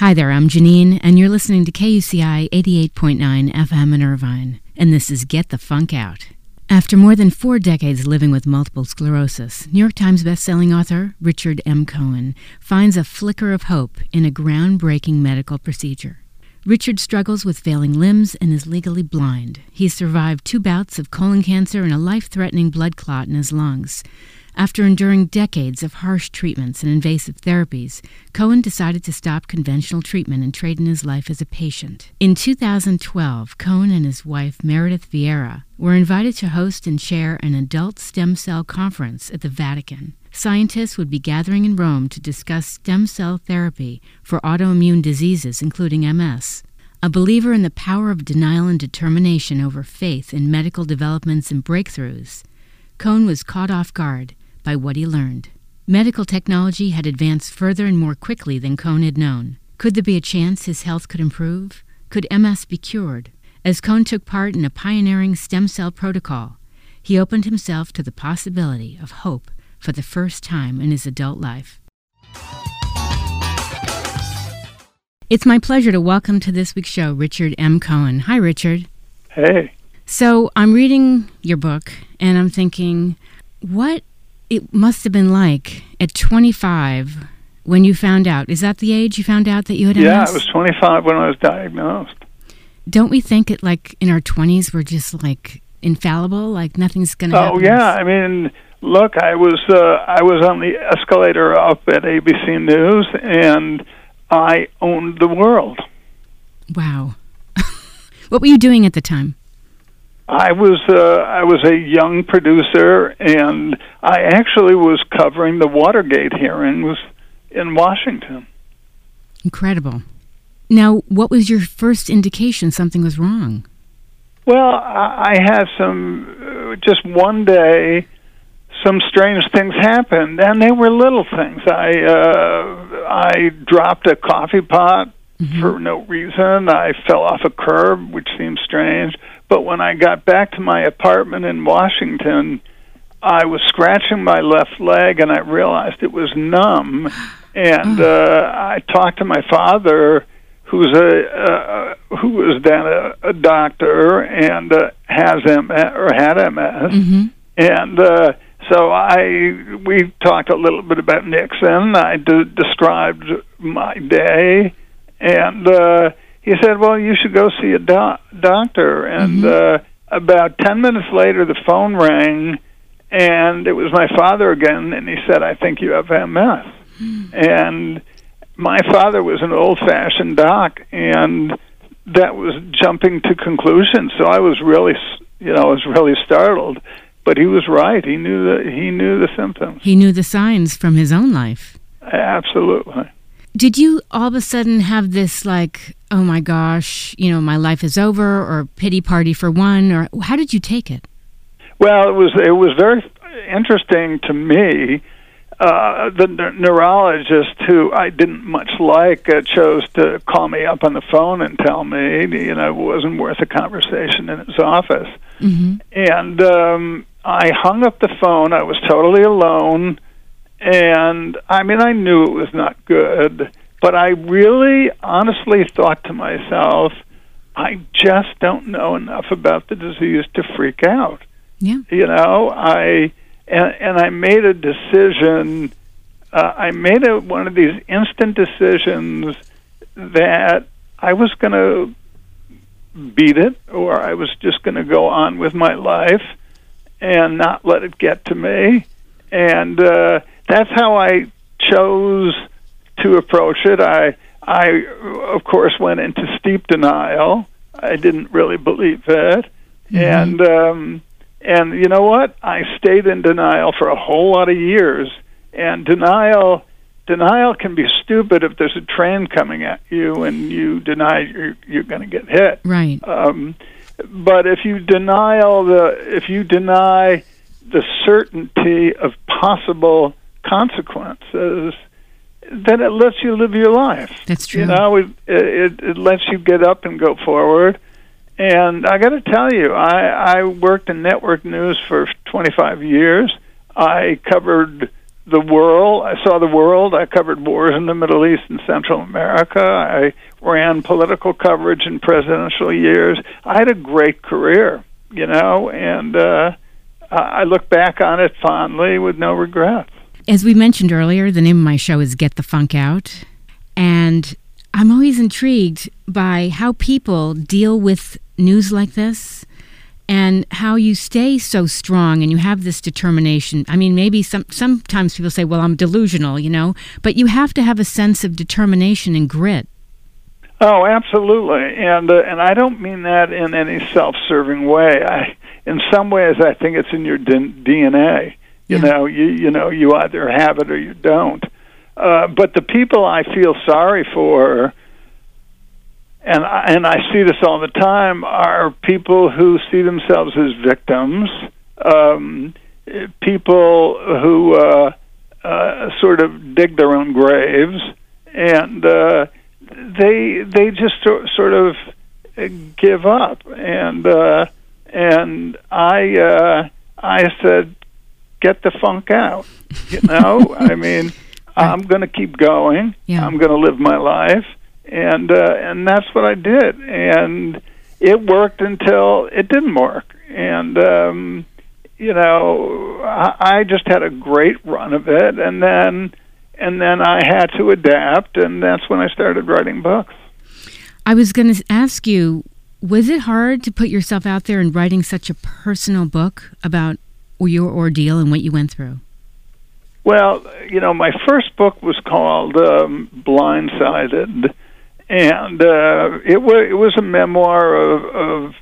Hi there, I'm Janine, and you're listening to KUCI 88.9 FM in Irvine, and this is Get the Funk Out. After more than four decades living with multiple sclerosis, New York Times bestselling author Richard M. Cohen finds a flicker of hope in a groundbreaking medical procedure. Richard struggles with failing limbs and is legally blind. He's survived two bouts of colon cancer and a life threatening blood clot in his lungs. After enduring decades of harsh treatments and invasive therapies, Cohen decided to stop conventional treatment and trade in his life as a patient. In 2012, Cohen and his wife, Meredith Vieira, were invited to host and chair an adult stem cell conference at the Vatican. Scientists would be gathering in Rome to discuss stem cell therapy for autoimmune diseases, including MS. A believer in the power of denial and determination over faith in medical developments and breakthroughs, Cohen was caught off guard by what he learned. Medical technology had advanced further and more quickly than Cohen had known. Could there be a chance his health could improve? Could MS be cured? As Cohen took part in a pioneering stem cell protocol, he opened himself to the possibility of hope for the first time in his adult life. It's my pleasure to welcome to this week's show Richard M. Cohen. Hi, Richard. Hey. So I'm reading your book and I'm thinking, what it must have been like at 25 when you found out. Is that the age you found out that you had MS? Yeah, I was 25 when I was diagnosed. Don't we think it like in our 20s we're just like infallible, like nothing's going to oh, happen? Oh yeah, I mean, look, I was uh, I was on the escalator up at ABC News and I owned the world. Wow. what were you doing at the time? I was uh, I was a young producer, and I actually was covering the Watergate hearings in Washington. Incredible. Now, what was your first indication something was wrong? Well, I, I had some. Uh, just one day, some strange things happened, and they were little things. I uh, I dropped a coffee pot mm-hmm. for no reason. I fell off a curb, which seemed strange. But when I got back to my apartment in Washington, I was scratching my left leg and I realized it was numb. And uh, I talked to my father, who's a uh, who was then a, a doctor and uh, has MS or had MS, mm-hmm. and uh, so I we talked a little bit about Nixon. I d- described my day, and uh, he said, "Well, you should go see a do- doctor." And mm-hmm. uh, about ten minutes later, the phone rang, and it was my father again, and he said, "I think you have MS." Mm-hmm. And my father was an old-fashioned doc, and that was jumping to conclusions. So I was really, you know, I was really startled. But he was right. He knew the he knew the symptoms. He knew the signs from his own life. Absolutely. Did you all of a sudden have this like, oh my gosh, you know, my life is over, or pity party for one, or how did you take it? Well, it was it was very interesting to me. Uh, the neurologist who I didn't much like uh, chose to call me up on the phone and tell me, you know, it wasn't worth a conversation in his office. Mm-hmm. And um, I hung up the phone. I was totally alone and I mean, I knew it was not good, but I really honestly thought to myself, I just don't know enough about the disease to freak out. Yeah. You know, I and, and I made a decision. Uh, I made a, one of these instant decisions that I was going to beat it, or I was just going to go on with my life and not let it get to me. And uh, that's how I chose to approach it. I I of course went into steep denial. I didn't really believe it, mm-hmm. and um, and you know what? I stayed in denial for a whole lot of years. And denial denial can be stupid if there's a train coming at you and you deny you're you're going to get hit. Right. Um, but if you denial the if you deny the certainty of possible consequences, then it lets you live your life. That's true. You know, it, it, it lets you get up and go forward. And I got to tell you, I, I worked in network news for 25 years. I covered the world. I saw the world. I covered wars in the Middle East and Central America. I ran political coverage in presidential years. I had a great career, you know, and uh, I look back on it fondly with no regrets. As we mentioned earlier, the name of my show is Get the Funk Out. And I'm always intrigued by how people deal with news like this and how you stay so strong and you have this determination. I mean, maybe some sometimes people say, "Well, I'm delusional," you know, but you have to have a sense of determination and grit. Oh, absolutely, and uh, and I don't mean that in any self-serving way. I, in some ways, I think it's in your DNA. You yeah. know, you you know, you either have it or you don't. Uh, but the people I feel sorry for and I, and I see this all the time are people who see themselves as victims, um, people who uh, uh, sort of dig their own graves, and uh, they they just sort of give up. And uh, and I uh, I said, get the funk out. You know, I mean, I'm going to keep going. Yeah. I'm going to live my life and uh, and that's what I did, and it worked until it didn't work, and um, you know I, I just had a great run of it, and then and then I had to adapt, and that's when I started writing books. I was going to ask you, was it hard to put yourself out there and writing such a personal book about your ordeal and what you went through? Well, you know, my first book was called um, Blindsided and uh, it was it was a memoir of, of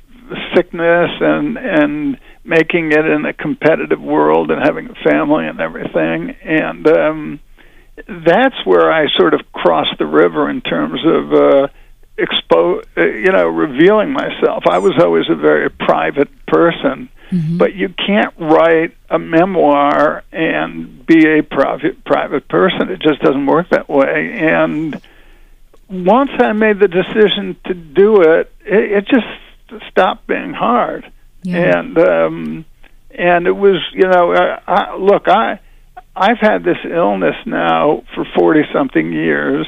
sickness and and making it in a competitive world and having a family and everything and um that's where I sort of crossed the river in terms of uh expose uh, you know revealing myself I was always a very private person mm-hmm. but you can't write a memoir and be a private private person it just doesn't work that way and once I made the decision to do it, it, it just stopped being hard. Yeah. And um, and it was, you know, I, I, look, I I've had this illness now for forty something years,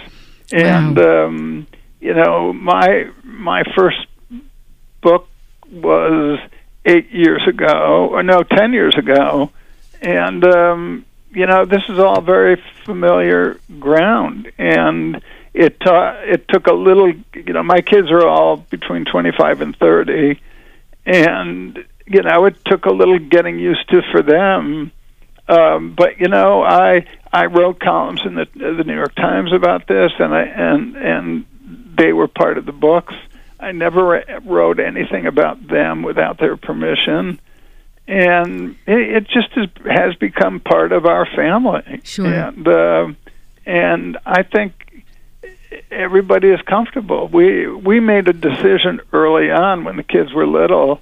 and wow. um, you know, my my first book was eight years ago, or no, ten years ago, and um, you know, this is all very familiar ground, and it uh, it took a little you know my kids are all between 25 and 30 and you know it took a little getting used to for them. Um but you know i i wrote columns in the the new york times about this and i and and they were part of the books i never wrote anything about them without their permission and it, it just is, has become part of our family sure. and uh and i think everybody is comfortable. We we made a decision early on when the kids were little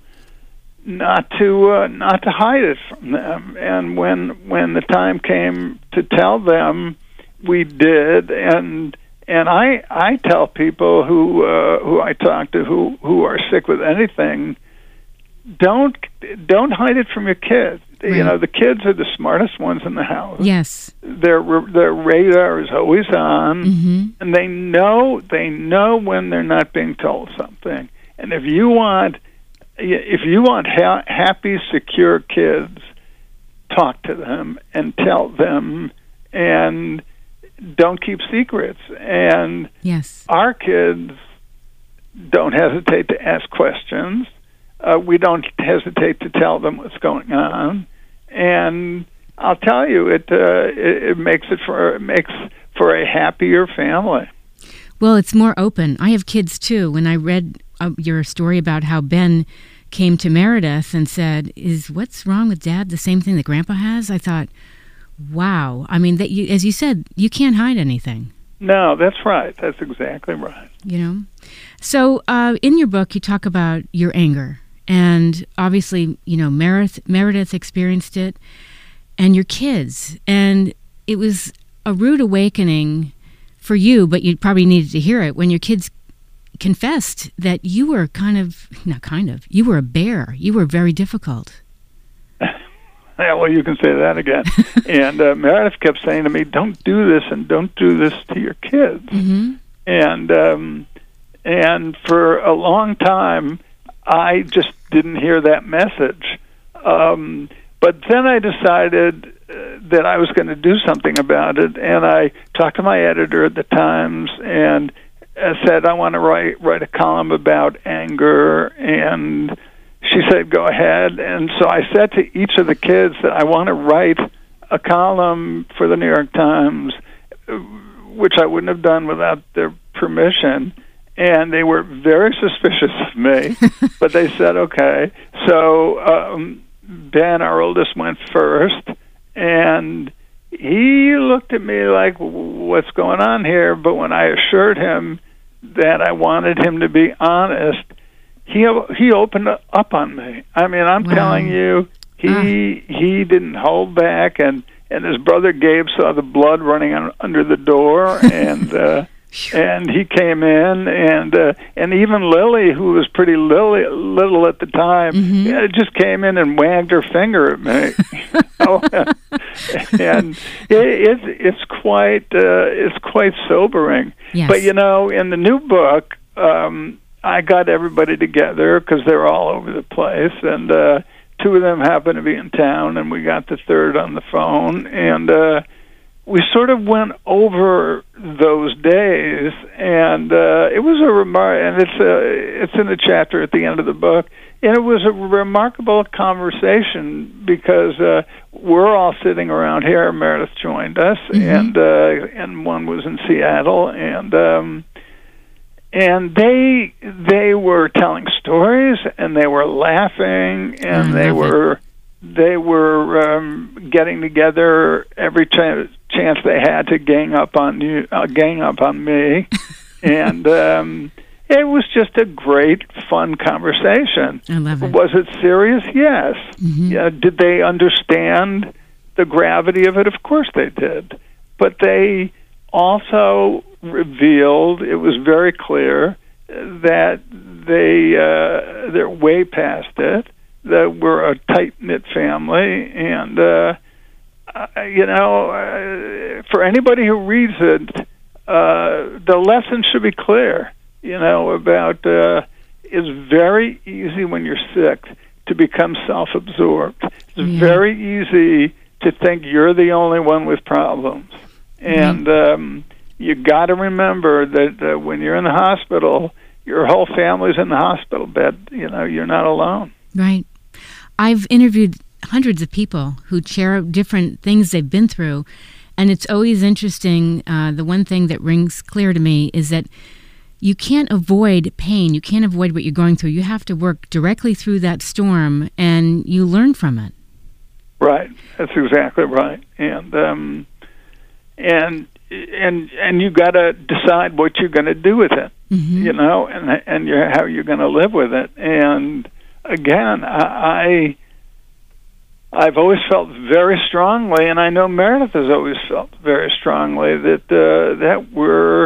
not to uh, not to hide it from them, and when when the time came to tell them, we did. And and I I tell people who uh, who I talk to who who are sick with anything, don't don't hide it from your kids. Right. You know, the kids are the smartest ones in the house. Yes, their their radar is always on, mm-hmm. and they know they know when they're not being told something. And if you want if you want ha- happy, secure kids, talk to them and tell them, and don't keep secrets. And yes, our kids don't hesitate to ask questions uh, we don't hesitate to tell them what's going on, and I'll tell you, it uh, it, it makes it for it makes for a happier family. Well, it's more open. I have kids too. When I read uh, your story about how Ben came to Meredith and said, "Is what's wrong with Dad the same thing that Grandpa has?" I thought, "Wow." I mean, that you, as you said, you can't hide anything. No, that's right. That's exactly right. You know, so uh, in your book, you talk about your anger and obviously, you know, Meredith, Meredith experienced it, and your kids. And it was a rude awakening for you, but you probably needed to hear it when your kids confessed that you were kind of, not kind of, you were a bear. You were very difficult. yeah, well, you can say that again. and uh, Meredith kept saying to me, "Don't do this, and don't do this to your kids." Mm-hmm. And um, and for a long time, I just didn't hear that message. Um, but then I decided uh, that I was going to do something about it, and I talked to my editor at the Times and uh, said I want to write write a column about anger, and she said go ahead. And so I said to each of the kids that I want to write a column for the New York Times, which I wouldn't have done without their permission and they were very suspicious of me, but they said okay. So um, Ben, our oldest, went first, and he looked at me like, "What's going on here?" But when I assured him that I wanted him to be honest, he he opened up on me. I mean, I'm Wow. telling you, he Ah. he didn't hold back, and and his brother Gabe saw the blood running un, under the door, and. uh and he came in and uh, and even Lily who was pretty lily, little at the time Mhm. yeah, just came in and wagged her finger at me Oh, and it, it's it's quite uh, it's quite sobering Yes. but you know in the new book um I got everybody together because they're all over the place and uh two of them happened to be in town and we got the third on the phone and uh we sort of went over those days, and uh, it was a remark, and it's a, it's in the chapter at the end of the book, and it was a remarkable conversation because uh, we're all sitting around here. Meredith joined us, Mhm. and uh, and one was in Seattle, and um, and they they were telling stories, and they were laughing, and they were they were um, getting together every ch- chance they had to gang up on you, uh, gang up on me, and um, it was just a great, fun conversation. I love it. Was it serious? Yes. Mhm. Yeah. Did they understand the gravity of it? Of course they did, but they also revealed it was very clear that they uh, they're way past it. That we're a tight knit family, and uh, uh, you know, uh, for anybody who reads it, uh, the lesson should be clear. You know, about uh, it's very easy when you're sick to become self-absorbed. It's Yeah. very easy to think you're the only one with problems, and um, you got to remember that uh, when you're in the hospital, your whole family's in the hospital bed. You know, you're not alone. Right. I've interviewed hundreds of people who share different things they've been through, and it's always interesting. Uh, the one thing that rings clear to me is that you can't avoid pain. You can't avoid what you're going through. You have to work directly through that storm, and you learn from it. Right. That's exactly right. And um and and and you got to decide what you're going to do with it, hmm you know, and and you're, how you're going to live with it. And again, i I I've always felt very strongly, and I know Meredith has always felt very strongly that uh, that we're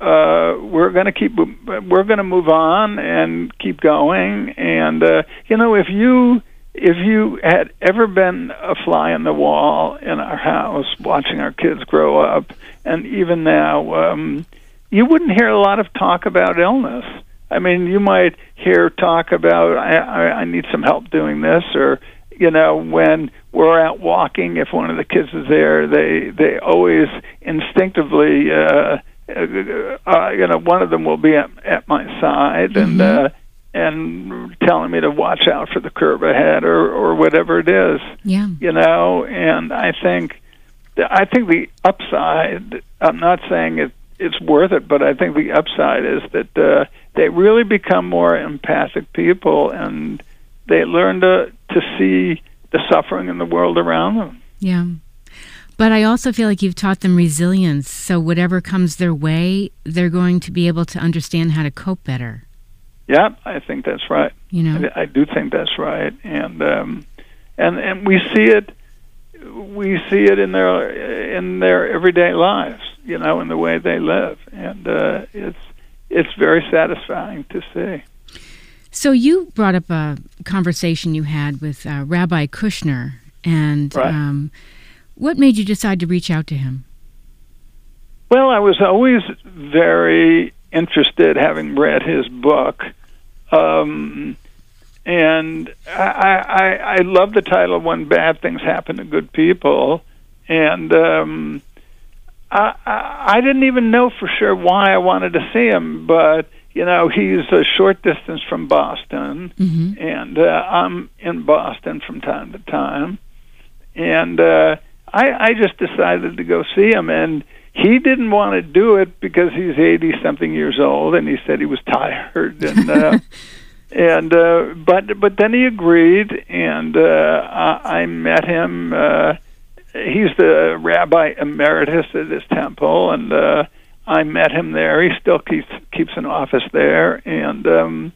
uh, we're going to keep we're going to move on and keep going. And uh, you know, if you if you had ever been a fly on the wall in our house watching our kids grow up, and even now, um, you wouldn't hear a lot of talk about illness. I mean, you might hear talk about I, I, I need some help doing this, or you know, when we're out walking, if one of the kids is there, they they always instinctively, uh, uh, uh, you know, one of them will be at, at my side and Mhm. uh, and telling me to watch out for the curve ahead or or whatever it is, Yeah. you know. And I think, I think the upside. I'm not saying it it's worth it, but I think the upside is that uh, they really become more empathic people and they learn to to see the suffering in the world around them. Yeah. But I also feel like you've taught them resilience. So whatever comes their way, they're going to be able to understand how to cope better. Yeah, I think that's right. You know? I, I do think that's right, and um, and and we see it. We see it in their in their everyday lives, you know, in the way they live, and uh, it's it's very satisfying to see. So you brought up a conversation you had with uh, Rabbi Kushner, And Right. um, what made you decide to reach out to him? Well, I was always very interested, having read his book, um, and I, I, I love the title "When Bad Things Happen to Good People," and um, I, I, I didn't even know for sure why I wanted to see him, but you know, he's a short distance from Boston, hmm and uh, I'm in Boston from time to time, and uh, I, I just decided to go see him, and he didn't want to do it because he's eighty something years old, and he said he was tired, and uh, and uh, but but then he agreed, and uh, I, I met him. Uh, he's the rabbi emeritus at this temple, and uh, I met him there. He still keeps keeps an office there, and um,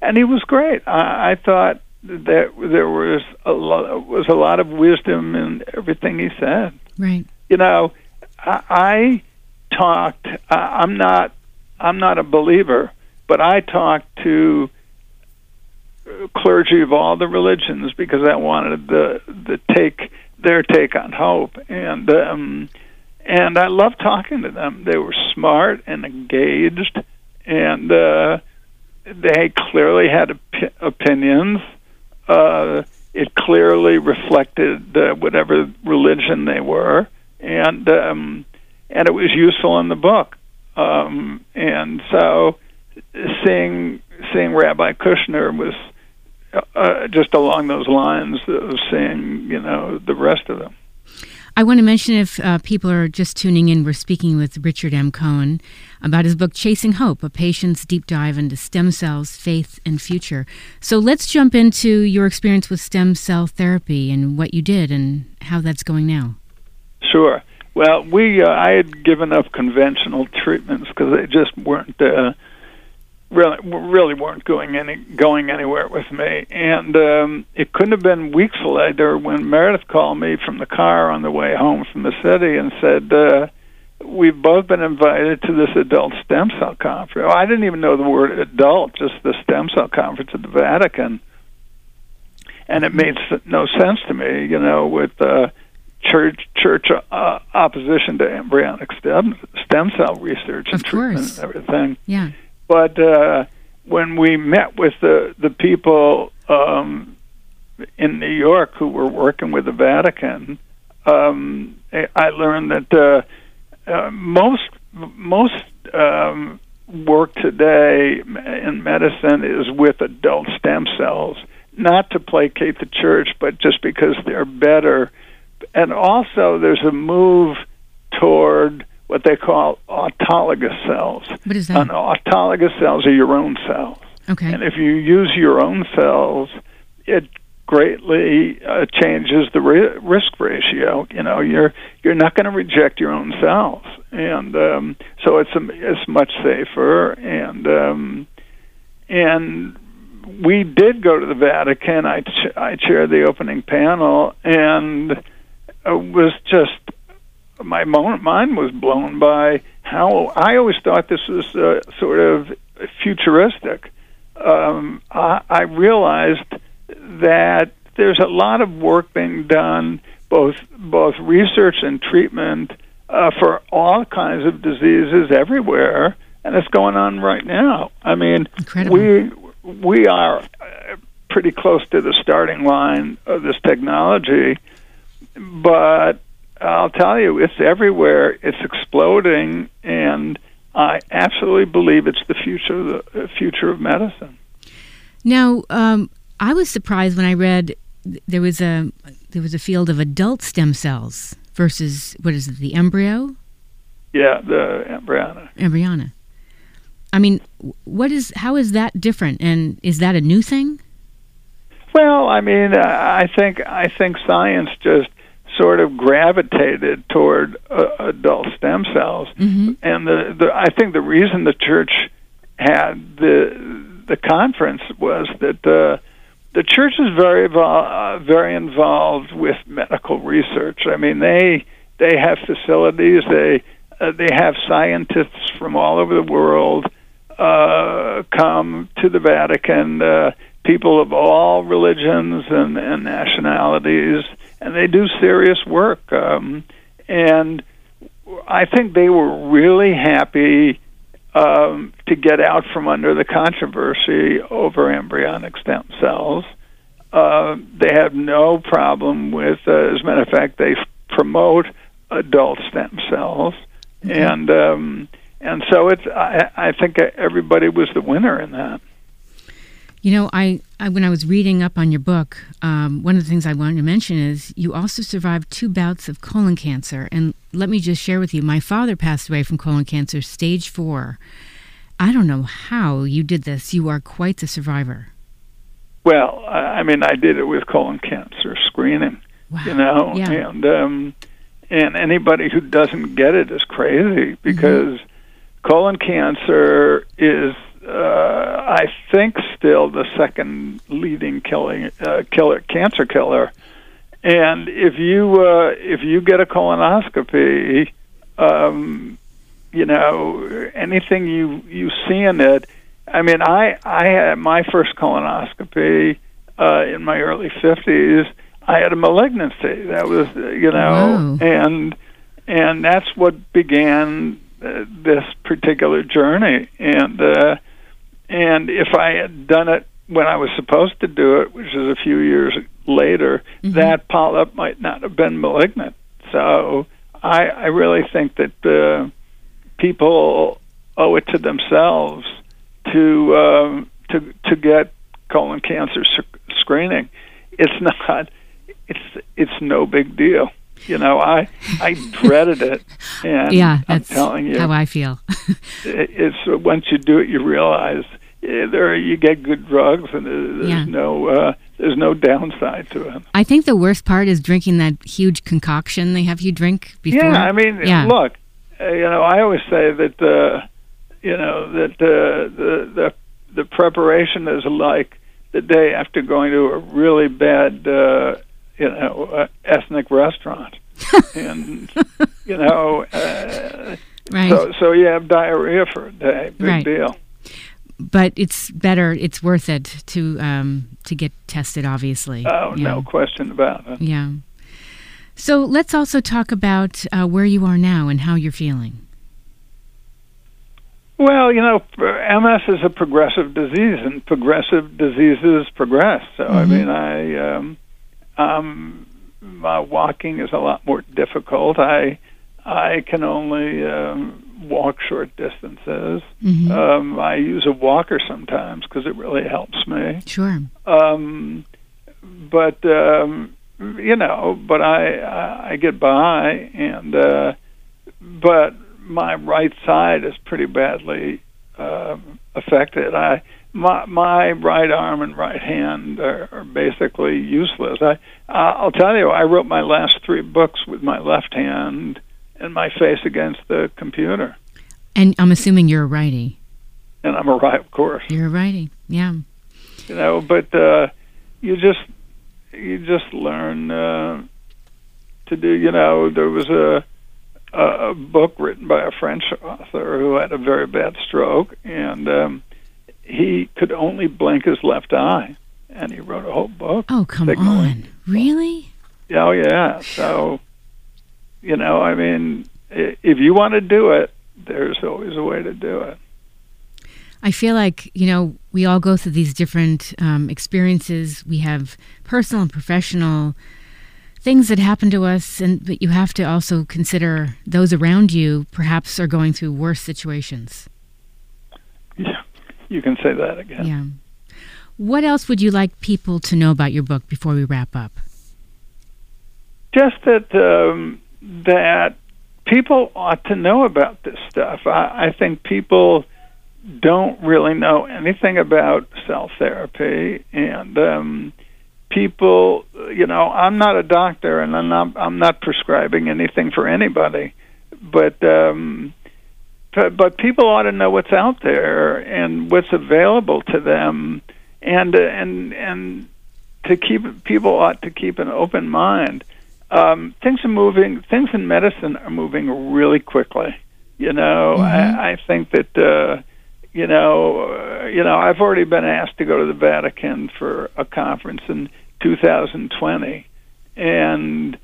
and he was great. I, I thought that there was a lot was a lot of wisdom in everything he said. Right. You know, I, talked. I, I'm not. I'm not a believer, but I talked to clergy of all the religions because I wanted the the take their take on hope and um and I loved talking to them. They were smart and engaged and uh they clearly had op- opinions. Uh it clearly reflected uh, whatever religion they were and um and it was useful in the book. Um and so seeing seeing Rabbi Kushner was uh, just along those lines of seeing, you know, the rest of them. I want to mention if uh, people are just tuning in, we're speaking with Richard M. Cohen about his book Chasing Hope, a patient's deep dive into stem cells, faith, and future. So let's jump into your experience with stem cell therapy and what you did and how that's going now. Sure. Well, we uh, I had given up conventional treatments because they just weren't uh, really really weren't going any going anywhere with me, and um, it couldn't have been weeks later when Meredith called me from the car on the way home from the city and said. Uh, We've both been invited to this adult stem cell conference. I didn't even know the word adult, just the stem cell conference at the Vatican. And it made no sense to me, you know, with uh, church church uh, opposition to embryonic stem stem cell research and treatment and everything. Yeah. But uh, when we met with the the people um, in New York who were working with the Vatican, um, I I learned that uh, uh, most most um, work today in medicine is with adult stem cells, not to placate the church, but just because they're better. And also, there's a move toward what they call autologous cells. What is that? And autologous cells are your own cells. Okay. And if you use your own cells, it greatly uh, changes the ri- risk ratio. You know, you're you're not going to reject your own cells, and um, so it's a, it's much safer. And um, and we did go to the Vatican. I ch- I chaired the opening panel, and was just my mind was blown by how I always thought this was uh, sort of futuristic. Um, I, I realized that there's a lot of work being done, both both research and treatment, uh, for all kinds of diseases everywhere, and it's going on right now. I mean, Incredible. we we are uh, pretty close to the starting line of this technology, but I'll tell you, it's everywhere. It's exploding, and I absolutely believe it's the future of the uh, future of medicine. Now, um, I was surprised when I read there was a there was a field of adult stem cells versus what is it, the embryo, Yeah, the embryonic. embryona. I mean, what is how is that different, and is that a new thing? Well, I mean, uh, I think I think science just sort of gravitated toward uh, adult stem cells, hmm and the, the I think the reason the church had the the conference was that uh, the church is very uh, very involved with medical research. I mean, they they have facilities. They uh, they have scientists from all over the world uh, come to the Vatican. Uh, people of all religions and, and nationalities, and they do serious work. Um, and I think they were really happy um, to get out from under the controversy over embryonic stem cells. Uh, they have no problem with, uh, as a matter of fact, they promote adult stem cells, mm-hmm. and um, and so it's. I, I think everybody was the winner in that. You know, I, I, when I was reading up on your book, um, one of the things I wanted to mention is you also survived two bouts of colon cancer. And let me just share with you, my father passed away from colon cancer, stage four. I don't know how you did this. You are quite the survivor. Well, I mean, I did it with colon cancer screening. Wow. You know, yeah. and um, and anybody who doesn't get it is crazy because mm-hmm. colon cancer is uh, I think still the second leading killing uh, killer cancer killer. And if you uh, if you get a colonoscopy, um, you know anything you you see in it. I mean, I I had my first colonoscopy uh, in my early fifties. I had a malignancy that was you know, and and that's what began uh, this particular journey. And uh, and if I had done it when I was supposed to do it, which is a few years later, mm-hmm. that polyp might not have been malignant. So I, I really think that uh, people owe it to themselves to um, to to get colon cancer sc- screening. It's not. It's it's no big deal. You know, I I dreaded it, and yeah, that's I'm telling you how I feel. it's once you do it, you realize yeah, there you get good drugs, and there's yeah. no uh, there's no downside to it. I think the worst part is drinking that huge concoction they have you drink before. Yeah, I mean, yeah. look, uh, you know, I always say that uh, you know that uh, the the the preparation is like the day after going to a really bad uh, you know uh, ethnic restaurant, and you know. Uh, right. So, so you have diarrhea for a day. Big right. deal but it's better. It's worth it to um, to get tested. Obviously. Oh, yeah. no question about it. Yeah. So let's also talk about uh, where you are now and how you're feeling. Well, you know, MS is a progressive disease, and progressive diseases progress. So, mm-hmm. I mean, I, um, um, my walking is a lot more difficult. I, I can only um, walk short distances. Mm-hmm. Um, I use a walker sometimes because it really helps me. Sure. Um, but um, you know, but I, I I get by, and uh, but my right side is pretty badly uh, affected. I my my right arm and right hand are, are basically useless. I I'll tell you, I wrote my last three books with my left hand and my face against the computer. And I'm assuming you're a righty. And I'm a right, of course. You're a righty, yeah. You know, but uh, you just you just learn uh, to do. You know, there was a a book written by a French author who had a very bad stroke, and um, he could only blink his left eye, and he wrote a whole book. Oh, come on! Really? Oh, yeah. So you know, I mean, if you want to do it, there's always a way to do it. I feel like, you know, we all go through these different um, experiences. We have personal and professional things that happen to us, and but you have to also consider those around you perhaps are going through worse situations. You can say that again. Yeah. What else would you like people to know about your book before we wrap up? Just that um, that people ought to know about this stuff. I, I think people don't really know anything about cell therapy, and um, people, you know, I'm not a doctor, and I'm not, I'm not prescribing anything for anybody, but. Um, but, people ought to know what's out there and what's available to them, and and and to keep people ought to keep an open mind um, things are moving. Things in medicine are moving really quickly. You know, mm-hmm. I, I think that uh, you know, uh, you know, I've already been asked to go to the Vatican for a conference in 2020, and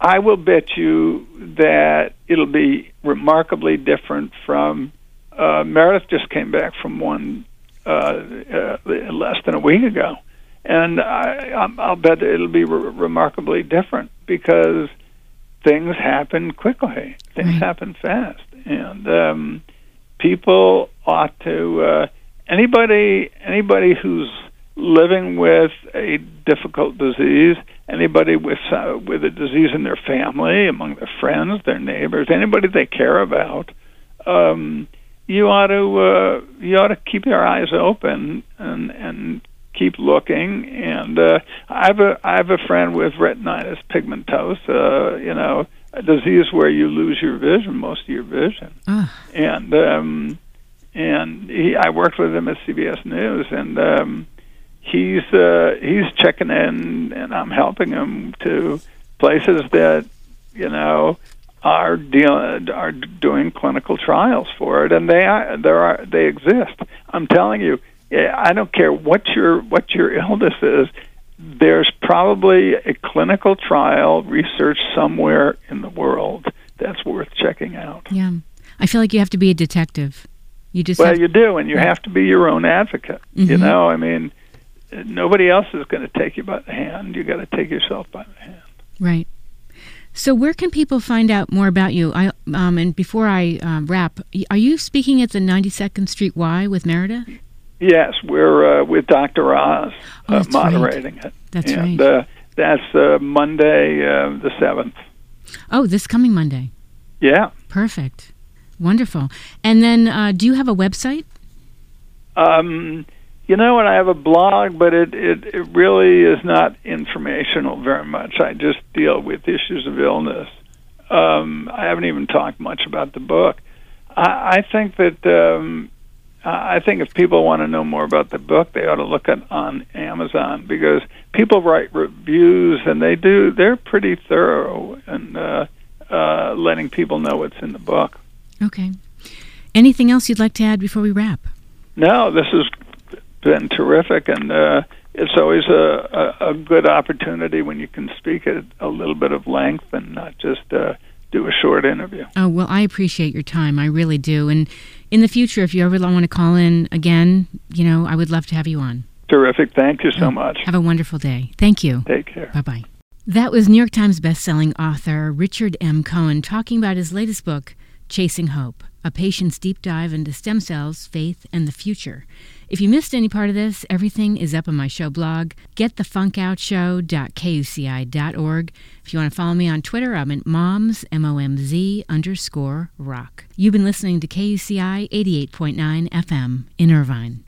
I will bet you that it'll be remarkably different from. Uh, Meredith just came back from one uh, uh, less than a week ago, and I, I'll bet it'll be re- remarkably different because things happen quickly, things Right. happen fast, and um, people ought to. Uh, anybody, anybody who's living with a difficult disease, anybody with uh, with a disease in their family, among their friends, their neighbors, anybody they care about, um, you ought to uh, you ought to keep your eyes open and and keep looking. And uh, I have a I have a friend with retinitis pigmentosa, you know, a disease where you lose your vision, most of your vision Ugh. and um, and he, I worked with him at CBS News, and um, he's uh, he's checking in, and I'm helping him to places that you know are deal are doing clinical trials for it, and they are there are they exist. I'm telling you, I don't care what your what your illness is. There's probably a clinical trial research somewhere in the world that's worth checking out. Yeah. I feel like you have to be a detective. You just Well, have, you do, and you have to be your own advocate. You Mhm. know, I mean, nobody else is going to take you by the hand. You got to take yourself by the hand. right. So where can people find out more about you? I um, and before I um, wrap, are you speaking at the 92nd Street Y with Meredith? Yes, we're uh, with Dr. Oz Oh, uh, that's right. moderating it. That's and, right. Uh, that's uh, Monday, uh, the seventh. Oh, this coming Monday. Yeah. Perfect. Wonderful. And then, uh, do you have a website? Um, you know what? I have a blog, but it, it it really is not informational very much. I just deal with issues of illness. Um, I haven't even talked much about the book. I, I think that um, I think if people want to know more about the book, they ought to look at on Amazon because people write reviews and they do. They're pretty thorough and uh, uh, letting people know what's in the book. Okay. Anything else you'd like to add before we wrap? No, this has been terrific, and uh, it's always a, a, a good opportunity when you can speak at a little bit of length and not just uh, do a short interview. Oh, well, I appreciate your time. I really do. And in the future, if you ever want to call in again, you know, I would love to have you on. Terrific. Thank you so much. Have a wonderful day. Thank you. Take care. Bye bye. That was New York Times bestselling author Richard M. Cohen talking about his latest book, Chasing Hope A Patient's Deep Dive into Stem Cells, Faith, and the Future. If you missed any part of this, everything is up on my show blog, getthefunkoutshow.kuci.org. If you want to follow me on Twitter, I'm at moms, M-O-M-Z underscore rock. You've been listening to KUCI 88.9 FM in Irvine.